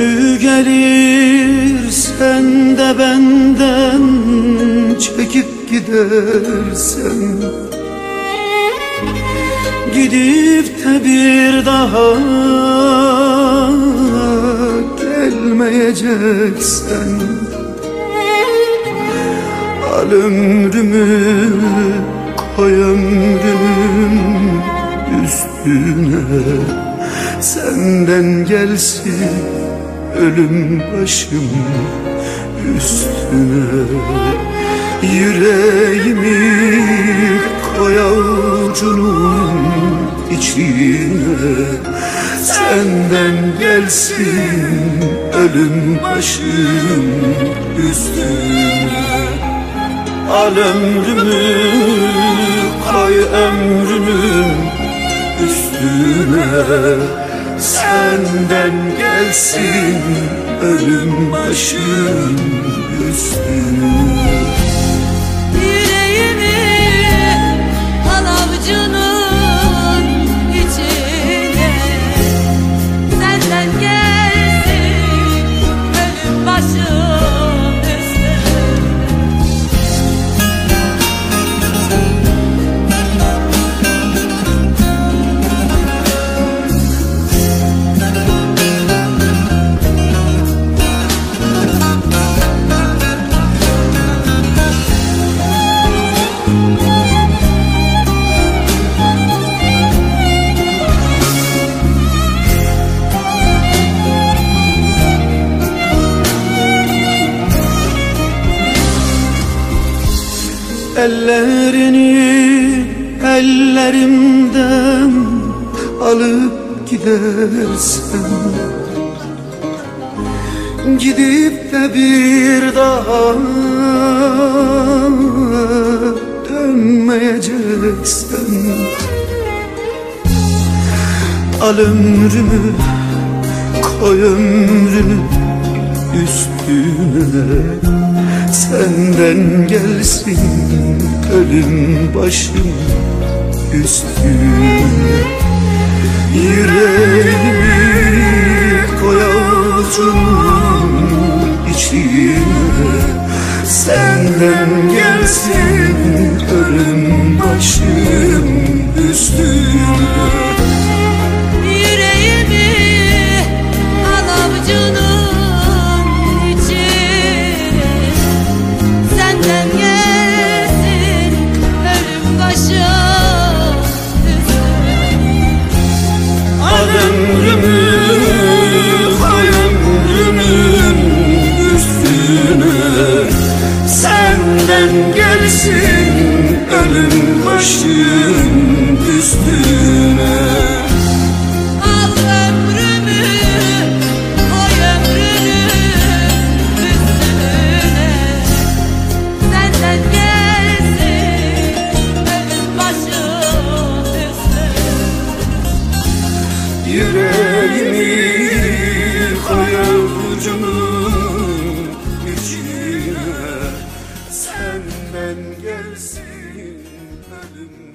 Günü gelir sen de benden çekip gidersen. Gidip de bir daha gelmeyeceksen. Al ömrümü koy ömrümün üstüne. Senden gelsin ölüm başım üstüne. Yüreğimi koy avucunun içine. Senden gelsin ölüm başım üstüne. Al ömrümü koy ömrümün üstüne gelsin ölüm başım üstüne. Senden gelsin ölüm başım Ellerini ellerimden alıp gidersen Gidip de bir daha dönmeyeceksen Al ömrümü koy ömrünü üstüne. Senden gelsin ölüm başım üstüne. Yüreğimi koy avucunun içine. Senden gelsin ölüm başım Senden gelsin ölüm başım üstüne. Al gelsin ölüm